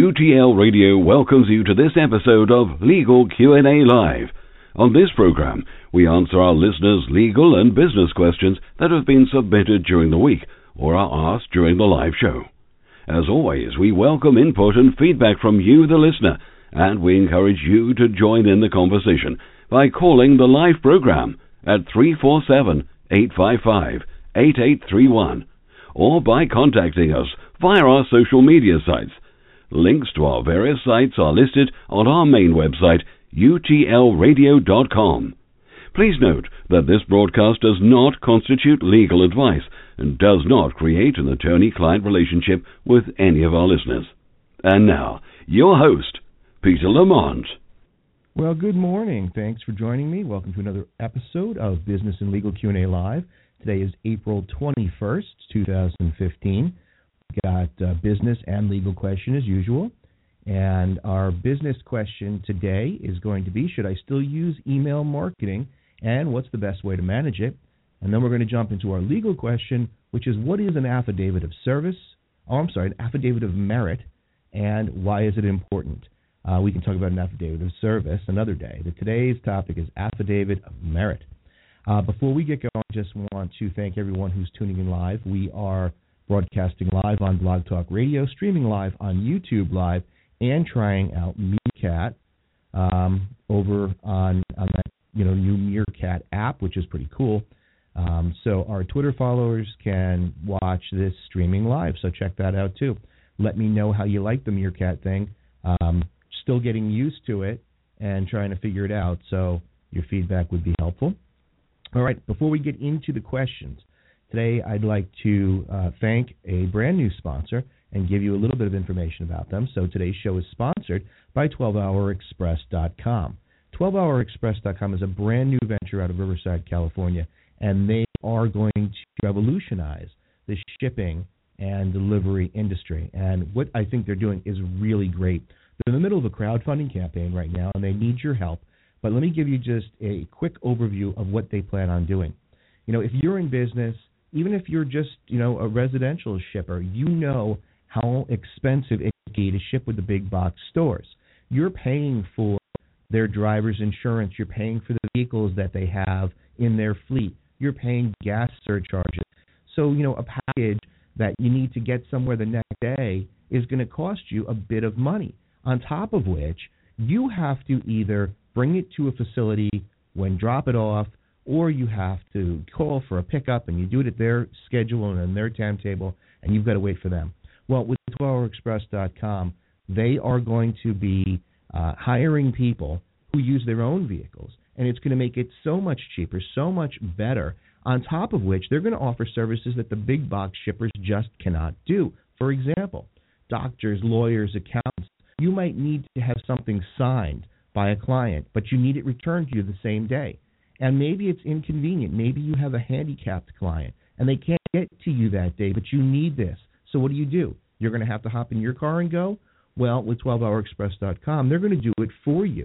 UTL Radio welcomes you to this episode of Legal Q&A Live. On this program, we answer our listeners' legal and business questions that have been submitted during the week or are asked during the live show. As always, we welcome input and feedback from you, the listener, and we encourage you to join in the conversation by calling the live program at 347 855 8831 or by contacting us via our social media sites. Links to our various sites are listed on our main website, utlradio.com. Please note that this broadcast does not constitute legal advice and does not create an attorney client relationship with any of our listeners. And now, your host, Peter Lamont. Well, good morning. Thanks for joining me. Welcome to another episode of Business and Legal Q&A Live. Today is April 21st, 2015. Got a business and legal question as usual. And our business question today is going to be Should I still use email marketing and what's the best way to manage it? And then we're going to jump into our legal question, which is What is an affidavit of service? Oh, I'm sorry, an affidavit of merit, and why is it important? Uh, we can talk about an affidavit of service another day. But today's topic is affidavit of merit. Uh, before we get going, I just want to thank everyone who's tuning in live. We are broadcasting live on Blog Talk Radio, streaming live on YouTube Live, and trying out Meerkat um, over on, on that you know new Meerkat app, which is pretty cool. Um, so our Twitter followers can watch this streaming live. So check that out too. Let me know how you like the Meerkat thing. Um, still getting used to it and trying to figure it out. So your feedback would be helpful. All right, before we get into the questions, today I'd like to uh, thank a brand new sponsor and give you a little bit of information about them. So today's show is sponsored by 12hourexpress.com. 12hourexpress.com is a brand new venture out of Riverside, California, and they are going to revolutionize the shipping and delivery industry. And what I think they're doing is really great. They're in the middle of a crowdfunding campaign right now, and they need your help but let me give you just a quick overview of what they plan on doing. You know, if you're in business, even if you're just, you know, a residential shipper, you know how expensive it can be to ship with the big box stores. You're paying for their driver's insurance, you're paying for the vehicles that they have in their fleet, you're paying gas surcharges. So, you know, a package that you need to get somewhere the next day is going to cost you a bit of money. On top of which, you have to either bring it to a facility when drop it off, or you have to call for a pickup and you do it at their schedule and on their timetable, and you've got to wait for them. Well, with 12hourexpress.com, they are going to be uh, hiring people who use their own vehicles, and it's going to make it so much cheaper, so much better. On top of which, they're going to offer services that the big box shippers just cannot do. For example, doctors, lawyers, accountants, you might need to have something signed by a client, but you need it returned to you the same day. And maybe it's inconvenient. Maybe you have a handicapped client and they can't get to you that day, but you need this. So what do you do? You're going to have to hop in your car and go? Well, with 12hourexpress.com, they're going to do it for you.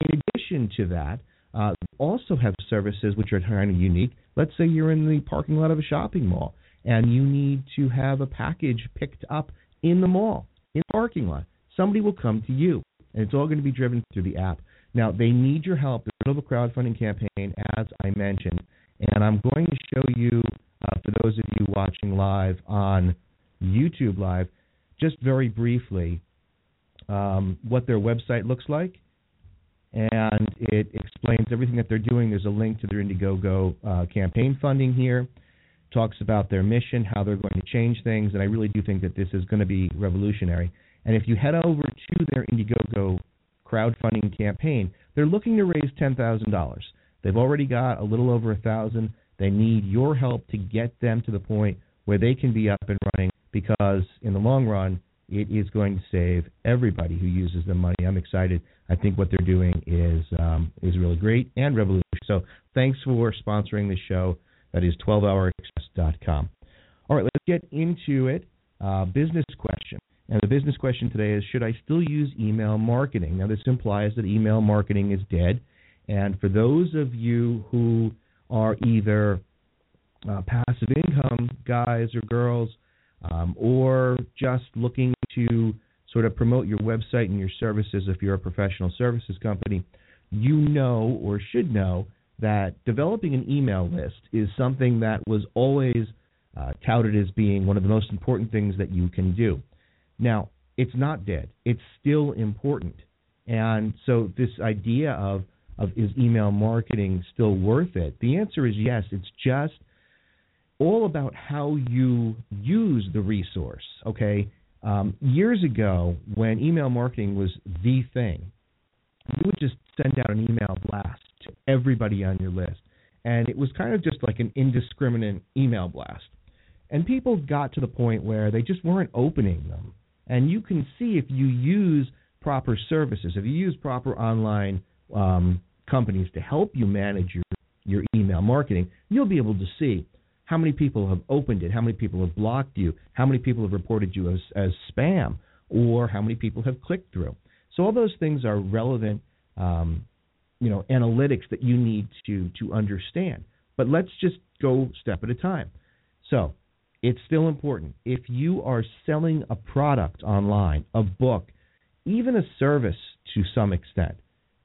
In addition to that, uh, also have services which are kind of unique. Let's say you're in the parking lot of a shopping mall and you need to have a package picked up in the mall, in the parking lot. Somebody will come to you and it's all going to be driven through the app. Now, they need your help. They're in the crowdfunding campaign, as I mentioned, and I'm going to show you, uh, for those of you watching live on YouTube Live, just very briefly, um, what their website looks like, and it explains everything that they're doing. There's a link to their Indiegogo uh, campaign funding here. Talks about their mission, how they're going to change things, and I really do think that this is going to be revolutionary. And if you head over to their Indiegogo crowdfunding campaign, they're looking to raise $10,000. They've already got a little over a thousand. They need your help to get them to the point where they can be up and running because in the long run, it is going to save everybody who uses the money. I'm excited. I think what they're doing is um, is really great and revolutionary. So thanks for sponsoring the show. That is 12hourexpress.com. All right, let's get into it. Uh, business question. And the business question today is Should I still use email marketing? Now, this implies that email marketing is dead. And for those of you who are either uh, passive income guys or girls, um, or just looking to sort of promote your website and your services if you're a professional services company, you know or should know that developing an email list is something that was always uh, touted as being one of the most important things that you can do. Now, it's not dead. It's still important. And so this idea of of is email marketing still worth it? The answer is yes. It's just all about how you use the resource. Okay, um, years ago when email marketing was the thing, you would just send out an email blast to everybody on your list, and it was kind of just like an indiscriminate email blast. And people got to the point where they just weren't opening them. And you can see if you use proper services, if you use proper online um, companies to help you manage your, your email marketing, you'll be able to see how many people have opened it, how many people have blocked you, how many people have reported you as, as spam, or how many people have clicked through. So all those things are relevant, um, you know, analytics that you need to to understand. But let's just go step at a time. So it's still important. If you are selling a product online, a book, even a service to some extent,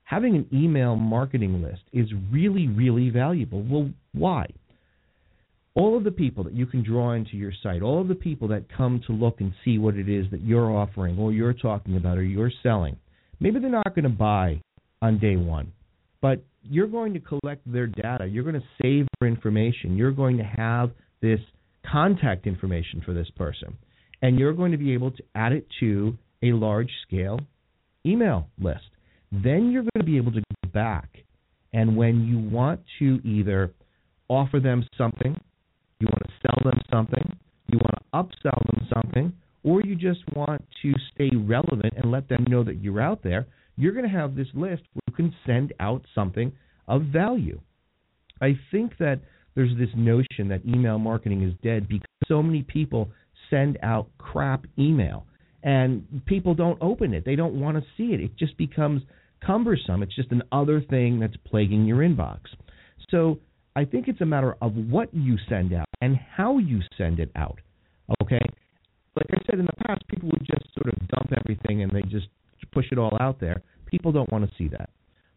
having an email marketing list is really, really valuable. Well, why? All of the people that you can draw into your site, all of the people that come to look and see what it is that you're offering or you're talking about or you're selling, maybe they're not going to buy on day one, but you're going to collect their data. You're going to save their information. You're going to have this contact information for this person. And you're going to be able to add it to a large scale email list. Then you're going to be able to go back and when you want to either offer them something, you want to sell them something, you want to upsell them something, or you just want to stay relevant and let them know that you're out there, you're going to have this list where you can send out something of value. I think that there's this notion that email marketing is dead because so many people send out crap email and people don't open it. They don't want to see it. It just becomes cumbersome. It's just another thing that's plaguing your inbox. So I think it's a matter of what you send out and how you send it out. Okay? Like I said in the past, people would just sort of dump everything and they just push it all out there. People don't want to see that.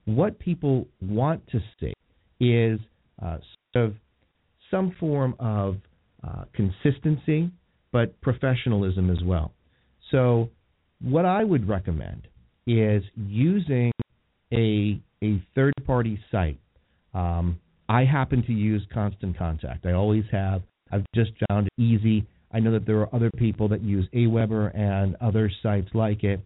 What people want to see is uh, sort of some form of uh, consistency, but professionalism as well. So, what I would recommend is using a a third party site. Um, I happen to use Constant Contact. I always have. I've just found it easy. I know that there are other people that use Aweber and other sites like it.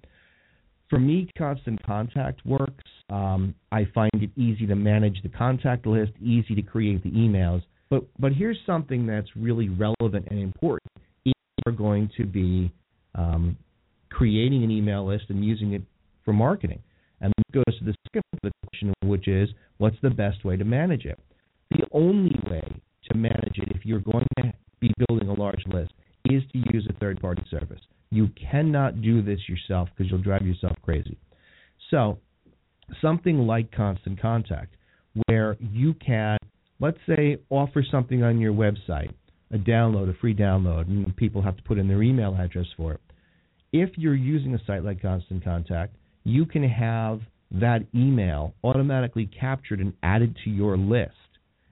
For me, Constant Contact works. Um, I find it easy to manage the contact list, easy to create the emails. But but here's something that's really relevant and important. If you're going to be um, creating an email list and using it for marketing. And this goes to the second question, which is what's the best way to manage it? The only way to manage it, if you're going to be building a large list, is to use a third party service. You cannot do this yourself because you'll drive yourself crazy. So, something like Constant Contact, where you can, let's say, offer something on your website, a download, a free download, and people have to put in their email address for it. If you're using a site like Constant Contact, you can have that email automatically captured and added to your list.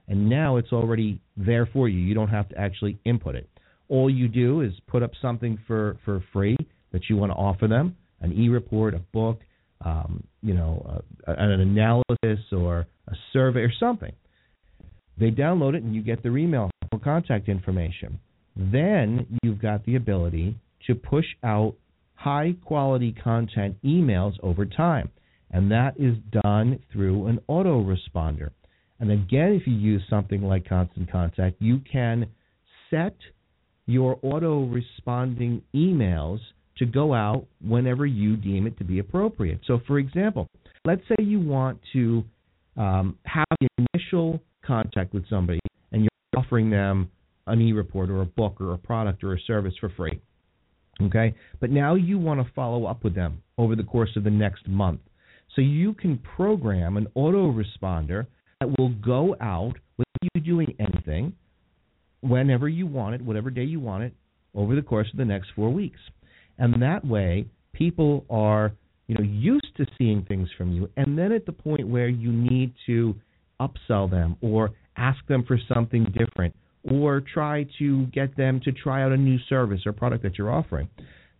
And now it's already there for you. You don't have to actually input it. All you do is put up something for, for free that you want to offer them an e report, a book, um, you know, an analysis or a survey or something. They download it and you get their email or contact information. Then you've got the ability to push out high quality content emails over time. And that is done through an autoresponder. And again, if you use something like Constant Contact, you can set your auto responding emails to go out whenever you deem it to be appropriate. So, for example, let's say you want to um, have initial contact with somebody and you're offering them an e report or a book or a product or a service for free. Okay? But now you want to follow up with them over the course of the next month. So you can program an autoresponder that will go out without you doing anything whenever you want it, whatever day you want it, over the course of the next four weeks. And that way, people are you know used to seeing things from you, and then at the point where you need to upsell them or ask them for something different or try to get them to try out a new service or product that you're offering,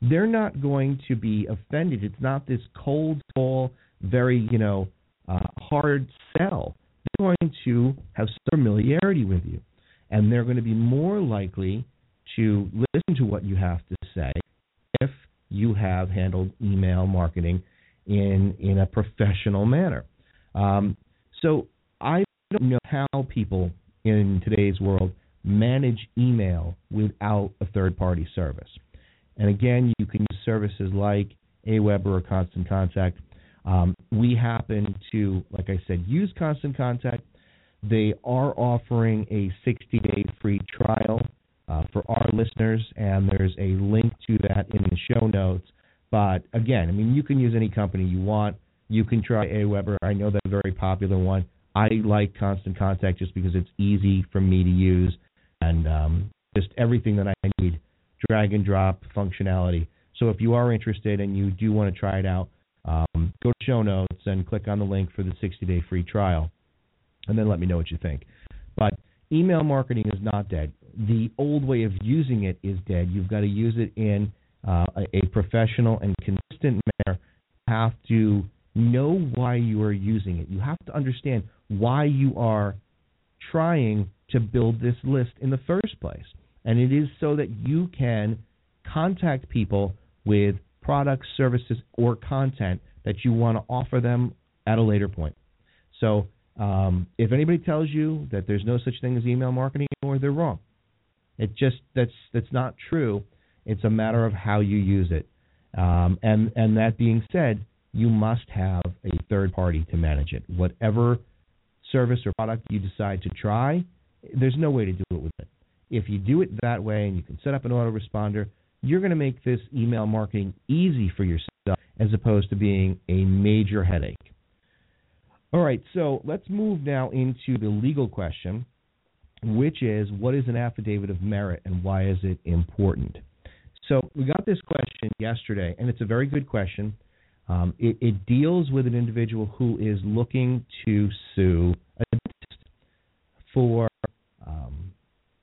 they're not going to be offended. It's not this cold call, very you know uh, hard sell. They're going to have familiarity with you, and they're going to be more likely to listen to what you have to say if you have handled email marketing in in a professional manner. Um, so don't know how people in today's world manage email without a third party service. And again, you can use services like Aweber or Constant Contact. Um, we happen to, like I said, use Constant Contact. They are offering a 60 day free trial uh, for our listeners, and there's a link to that in the show notes. But again, I mean, you can use any company you want. You can try Aweber. I know that's a very popular one. I like Constant Contact just because it's easy for me to use and um, just everything that I need, drag and drop functionality. So if you are interested and you do want to try it out, um, go to show notes and click on the link for the 60 day free trial, and then let me know what you think. But email marketing is not dead. The old way of using it is dead. You've got to use it in uh, a, a professional and consistent manner. You have to know why you are using it. You have to understand why you are trying to build this list in the first place. And it is so that you can contact people with products, services, or content that you want to offer them at a later point. So um, if anybody tells you that there's no such thing as email marketing anymore, they're wrong. It just that's that's not true. It's a matter of how you use it. Um, and and that being said, you must have a third party to manage it. Whatever service or product you decide to try, there's no way to do it with it. If you do it that way and you can set up an autoresponder, you're going to make this email marketing easy for yourself as opposed to being a major headache. All right, so let's move now into the legal question, which is what is an affidavit of merit and why is it important? So we got this question yesterday, and it's a very good question. Um, it, it, deals with an individual who is looking to sue a dentist for um,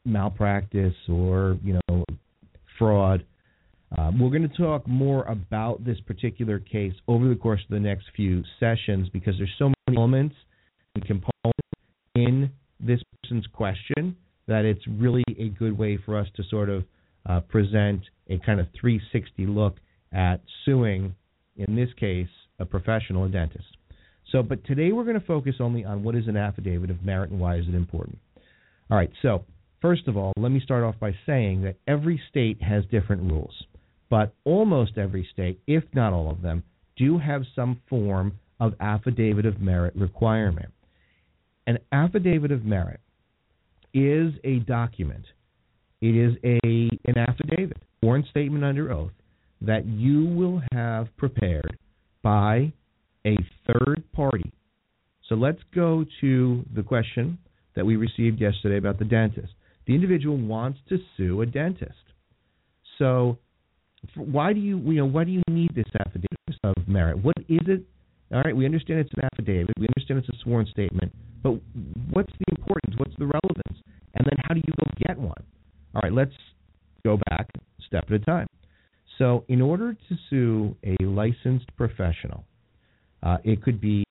malpractice or you know fraud. Um, we're going to talk more about this particular case over the course of the next few sessions because there's so many elements and components in this person's question that it's really a good way for us to sort of uh, present a kind of 360 look at suing, in this case, a professional, a dentist. So, but today we're going to focus only on what is an affidavit of merit and why is it important. All right, so first of all, let me start off by saying that every state has different rules, but almost every state, if not all of them, do have some form of affidavit of merit requirement. An affidavit of merit is a document. It is a an affidavit, sworn statement under oath that you will have prepared by a third party. So let's go to the question that we received yesterday about the dentist. The individual wants to sue a dentist. So why do you you know why do you need this affidavit of merit? What is it? All right, we understand it's an affidavit. We understand it's a sworn statement. But what's the importance? What's the relevance? And then how do you go get one? All right, let's go back step at a time. So, in order to sue a licensed professional, uh, it could be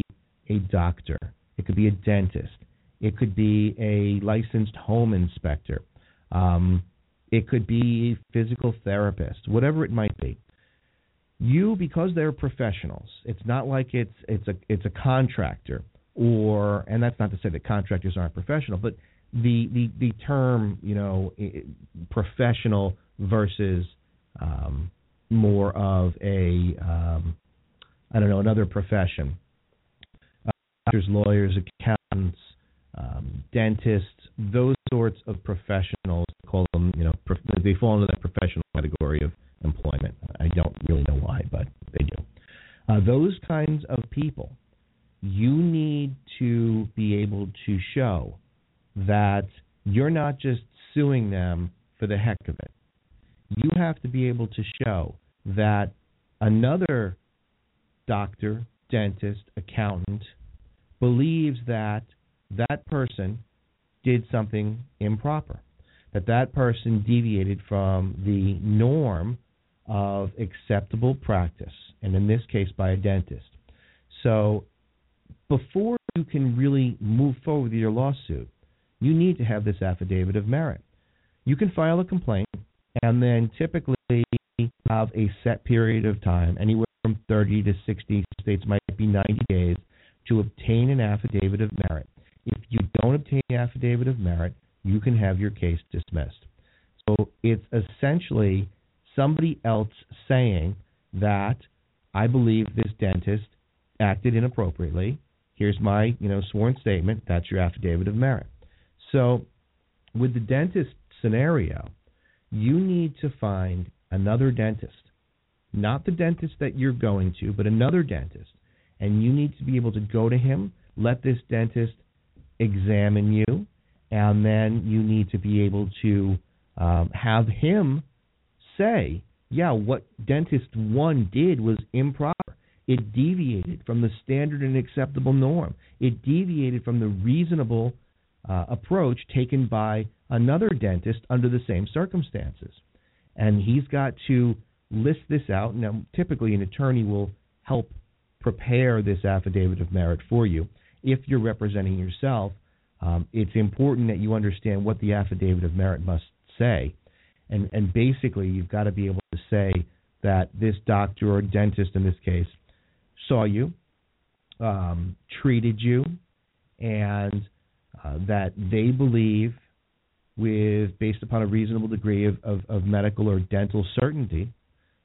a doctor, it could be a dentist, it could be a licensed home inspector. Um, it could be a physical therapist, whatever it might be. You, because they're professionals, it's not like it's it's a it's a contractor or, and that's not to say that contractors aren't professional, but the the the term you know professional versus um, more of a um, I don't know another profession. Uh, doctors, lawyers, accountants, um, dentists, those sorts of professionals, call them, you know, prof- they fall into that professional category of employment. I don't really know why, but they do. Uh, those kinds of people, you need to be able to show that you're not just suing them for the heck of it. You have to be able to show that another doctor, dentist, accountant believes that that person did something improper, that that person deviated from the norm of acceptable practice, and in this case, by a dentist. So, before you can really move forward with your lawsuit, you need to have this affidavit of merit. You can file a complaint and then typically have a set period of time, anywhere from 30 to 60 states might be 90 days, to obtain an affidavit of merit. If you don't obtain an affidavit of merit, you can have your case dismissed. So it's essentially somebody else saying that I believe this dentist acted inappropriately. Here's my, you know, sworn statement. That's your affidavit of merit. So with the dentist scenario, you need to find another dentist, not the dentist that you're going to, but another dentist. And you need to be able to go to him, let this dentist examine you, and then you need to be able to um, have him say, yeah, what dentist one did was improper. It deviated from the standard and acceptable norm. It deviated from the reasonable uh, approach taken by another dentist under the same circumstances. And he's got to list this out. Now, typically, an attorney will help prepare this affidavit of merit for you. If you're representing yourself, um, it's important that you understand what the affidavit of merit must say. And, and basically, you've got to be able to say that this doctor or dentist in this case saw you, um, treated you, and uh, that they believe, with based upon a reasonable degree of, of, of medical or dental certainty,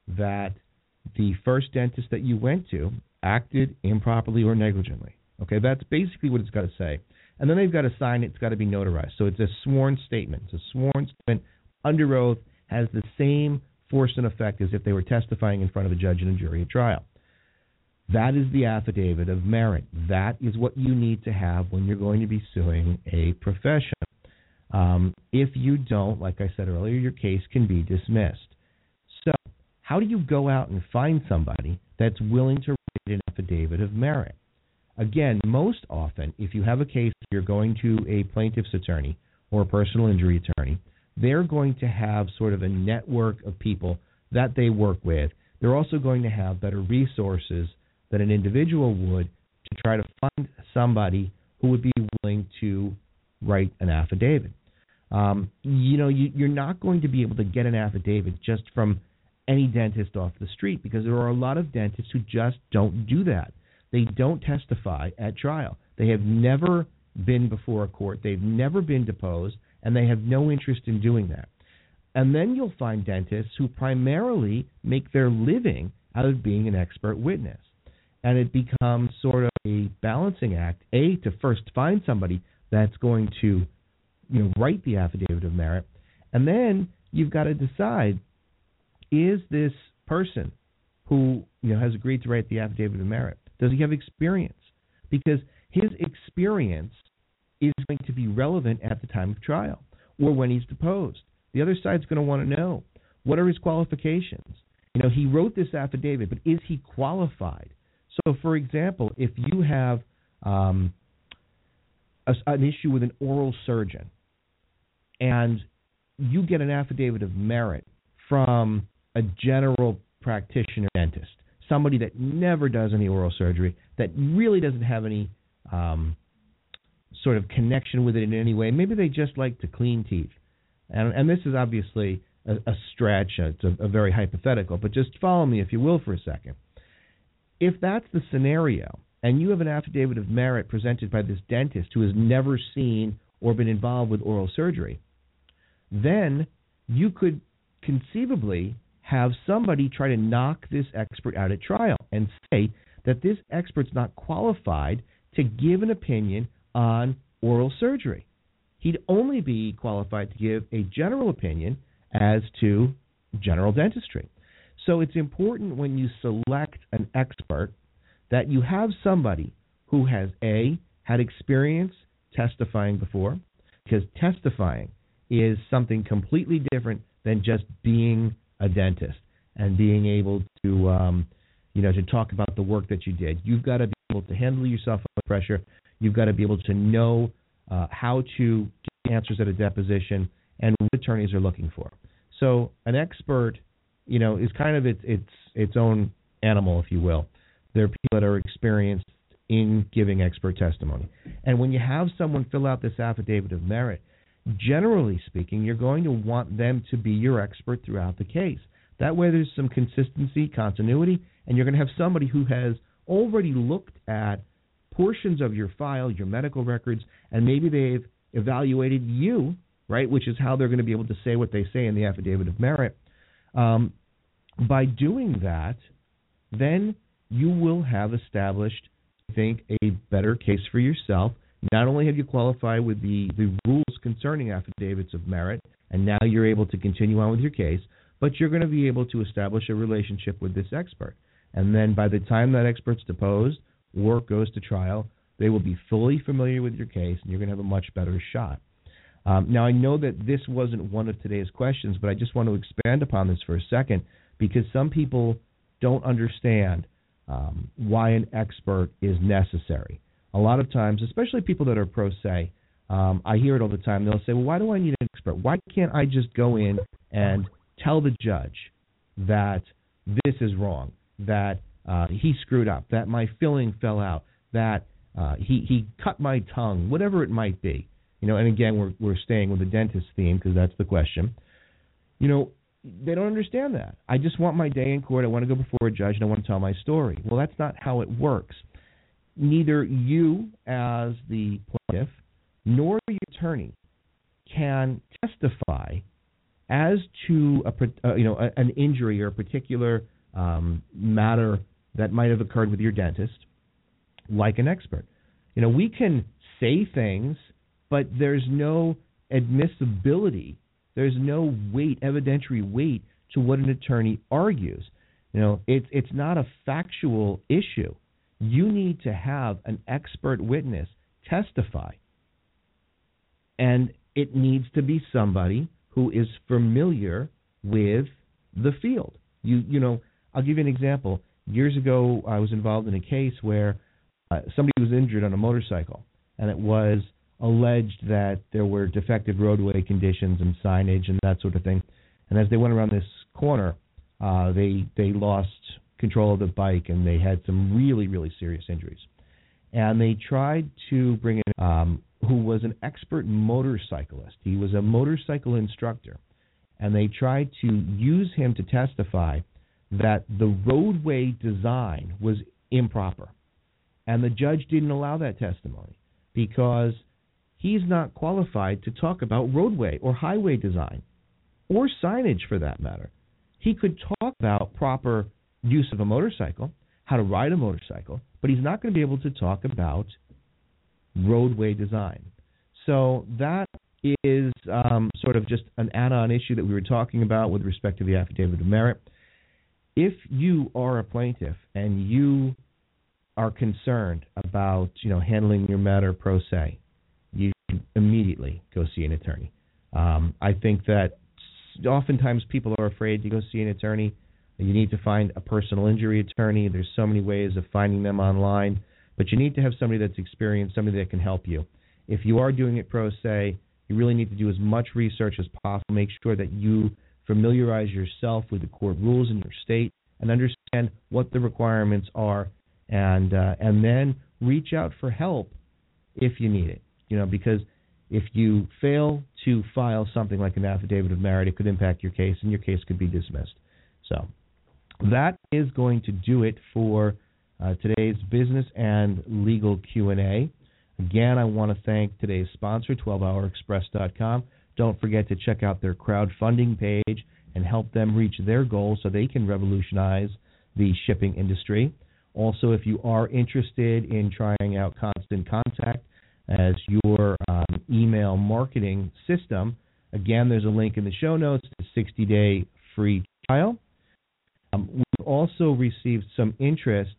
that the first dentist that you went to acted improperly or negligently. Okay, that's basically what it's got to say. And then they've got to sign it, it's got to be notarized. So it's a sworn statement. It's a sworn statement under oath, has the same force and effect as if they were testifying in front of a judge and a jury at trial. That is the affidavit of merit. That is what you need to have when you're going to be suing a profession. Um, if you don't, like I said earlier, your case can be dismissed. So, how do you go out and find somebody that's willing to write an affidavit of merit? Again, most often, if you have a case, you're going to a plaintiff's attorney or a personal injury attorney, they're going to have sort of a network of people that they work with. They're also going to have better resources that an individual would to try to find somebody who would be willing to write an affidavit. Um, you know, you, you're not going to be able to get an affidavit just from any dentist off the street because there are a lot of dentists who just don't do that. They don't testify at trial. They have never been before a court. They've never been deposed, and they have no interest in doing that. And then you'll find dentists who primarily make their living out of being an expert witness and it becomes sort of a balancing act. A to first find somebody that's going to, you know, write the affidavit of merit, and then you've got to decide: is this person who you know has agreed to write the affidavit of merit does he have experience? Because his experience is going to be relevant at the time of trial or when he's deposed. The other side's going to want to know what are his qualifications. You know, he wrote this affidavit, but is he qualified? So, for example, if you have um, a, an issue with an oral surgeon and you get an affidavit of merit from a general practitioner dentist, somebody that never does any oral surgery, that really doesn't have any um, sort of connection with it in any way, maybe they just like to clean teeth. And, and this is obviously a, a stretch, it's a, a very hypothetical, but just follow me, if you will, for a second if that's the scenario, and you have an affidavit of merit presented by this dentist who has never seen or been involved with oral surgery, then you could conceivably have somebody try to knock this expert out at trial and say that this expert's not qualified to give an opinion on oral surgery. He'd only be qualified to give a general opinion as to general dentistry. So it's important when you select an expert that you have somebody who has A, had experience testifying before, because testifying is something completely different than just being a dentist. and being able to, um, you know, to talk about the work that you did. You've got to be able to handle yourself under pressure. You've got to be able to know uh, how to get answers at a deposition and what attorneys are looking for. So an expert, you know, is kind of its its its own animal, if you will. There are people that are experienced in giving expert testimony. And when you have someone fill out this affidavit of merit, generally speaking, you're going to want them to be your expert throughout the case. That way, there's some consistency, continuity, and you're going to have somebody who has already looked at portions of your file, your medical records, and maybe they've evaluated you, right, which is how they're going to be able to say what they say in the affidavit of merit. Um, by doing that, then you will have established, I think, a better case for yourself. Not only have you qualified with the, the rules concerning affidavits of merit, and now you're able to continue on with your case, but you're going to be able to establish a relationship with this expert. And then by the time that expert's deposed or goes to trial, they will be fully familiar with your case, and you're going to have a much better shot. Um, now, I know that this wasn't one of today's questions, but I just want to expand upon this for a second because some people don't understand um, why an expert is necessary. A lot of times, especially people that are pro se, um, I hear it all the time. They'll say, "Well, why do I need an expert? Why can't I just go in and tell the judge that this is wrong, that uh, he screwed up, that my filling fell out, that uh, he he cut my tongue, whatever it might be." You know, and again, we're we're staying with the dentist theme because that's the question. You know, they don't understand that. I just want my day in court. I want to go before a judge and I want to tell my story. Well, that's not how it works. Neither you, as the plaintiff, nor the attorney can testify as to a uh, you know a, an injury or a particular um, matter that might have occurred with your dentist, like an expert. You know, we can say things, but there's no admissibility there's no weight, evidentiary weight to what an attorney argues. You know, it's it's not a factual issue. You need to have an expert witness testify. And it needs to be somebody who is familiar with the field. You you know, I'll give you an example. Years ago, I was involved in a case where uh, somebody was injured on a motorcycle, and it was alleged that there were defective roadway conditions and signage and that sort of thing. And as they went around this corner, uh, they they lost control of the bike and they had some really really serious injuries. And they tried to bring in um, who was an expert motorcyclist. He was a motorcycle instructor, and they tried to use him to testify that the roadway design was improper. And the judge didn't allow that testimony because he's not qualified to talk about roadway or highway design or signage for that matter. He could talk about proper use of a motorcycle, how to ride a motorcycle, but he's not going to be able to talk about roadway design. So that is um, sort of just an add-on issue that we were talking about with respect to the affidavit of merit. If you are a plaintiff and you are concerned about you know handling your matter pro se, immediately go see an attorney. Um, I think that oftentimes people are afraid to go see an attorney. You need to find a personal injury attorney. There's so many ways of finding them online, but you need to have somebody that's experienced, somebody that can help you. If you are doing it pro se, you really need to do as much research as possible. Make sure that you familiarize yourself with the court rules in your state and understand what the requirements are, and uh, and then reach out for help if you need it. You know, because if you fail to file something like an affidavit of merit, it could impact your case, and your case could be dismissed. So that is going to do it for uh, today's business and legal Q&A. Again, I want to thank today's sponsor, 12hourexpress.com. Don't forget to check out their crowdfunding page and help them reach their goals so they can revolutionize the shipping industry. Also, if you are interested in trying out Constant Contact, as your um, email marketing system. Again, there's a link in the show notes to 60 day free trial. Um, we've also received some interest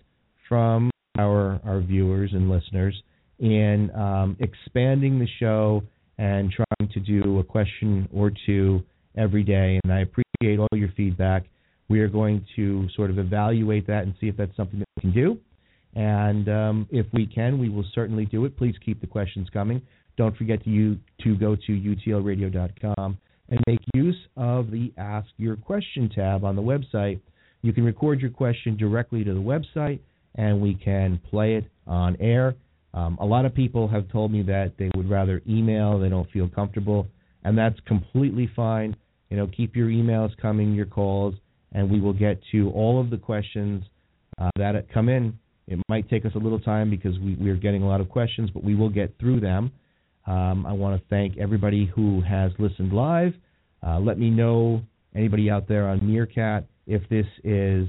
from our, our viewers and listeners in um, expanding the show and trying to do a question or two every day. And I appreciate all your feedback. We are going to sort of evaluate that and see if that's something that we can do. And um, if we can, we will certainly do it. Please keep the questions coming. Don't forget to you to go to utlradio.com and make use of the Ask Your Question tab on the website. You can record your question directly to the website, and we can play it on air. Um, a lot of people have told me that they would rather email; they don't feel comfortable, and that's completely fine. You know, keep your emails coming, your calls, and we will get to all of the questions uh, that come in. It might take us a little time because we, we're getting a lot of questions, but we will get through them. Um, I want to thank everybody who has listened live. Uh, let me know anybody out there on Meerkat if this is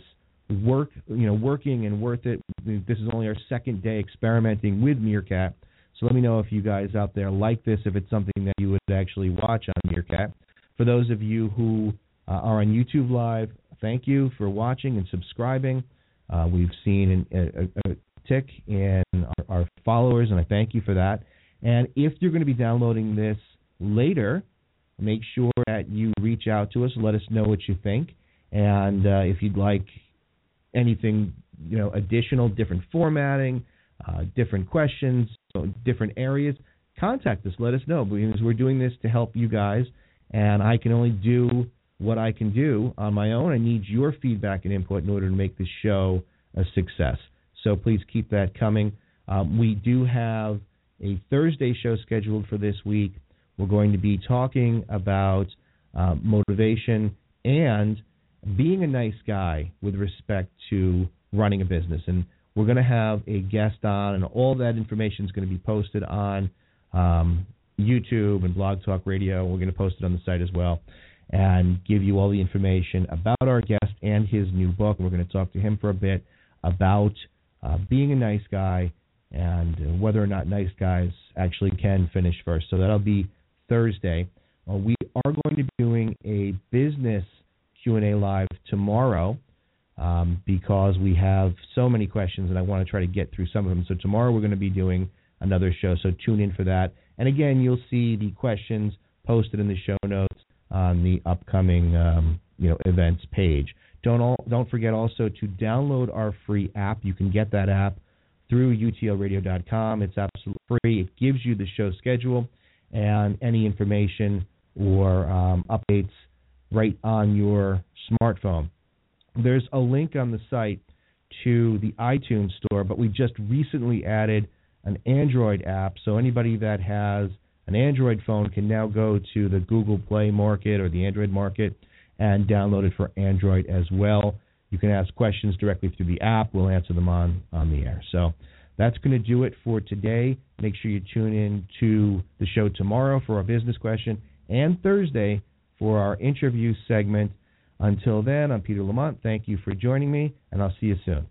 work, you know, working and worth it. This is only our second day experimenting with Meerkat, so let me know if you guys out there like this, if it's something that you would actually watch on Meerkat. For those of you who uh, are on YouTube Live, thank you for watching and subscribing. Uh, we've seen an, a, a, tick in our, our followers, and I thank you for that. And if you're going to be downloading this later, make sure that you reach out to us. Let us know what you think. And uh, if you'd like anything, you know, additional, different formatting, uh, different questions, different areas, contact us. Let us know because we're doing this to help you guys, and I can only do what I can do on my own. I need your feedback and input in order to make this show a success. So please keep that coming. Um, we do have a Thursday show scheduled for this week. We're going to be talking about uh, motivation and being a nice guy with respect to running a business. And we're going to have a guest on, and all that information is going to be posted on um, YouTube and Blog Talk Radio. We're going to post it on the site as well and give you all the information about our guest and his new book. We're going to talk to him for a bit about uh, being a nice guy and whether or not nice guys actually can finish first. So that'll be Thursday. Uh, we are going to be doing a business Q&A live tomorrow um, because we have so many questions and I want to try to get through some of them. So tomorrow we're going to be doing another show. So tune in for that. And again, you'll see the questions posted in the show notes on the upcoming um, you know events page. Don't all, don't forget also to download our free app. You can get that app through utlradio.com. It's absolutely free. It gives you the show schedule and any information or um, updates right on your smartphone. There's a link on the site to the iTunes store, but we just recently added an Android app. So anybody that has an Android phone can now go to the Google Play market or the Android market and download it for Android as well. You can ask questions directly through the app. We'll answer them on, on the air. So that's going to do it for today. Make sure you tune in to the show tomorrow for our business question and Thursday for our interview segment. Until then, I'm Peter Lamont. Thank you for joining me, and I'll see you soon.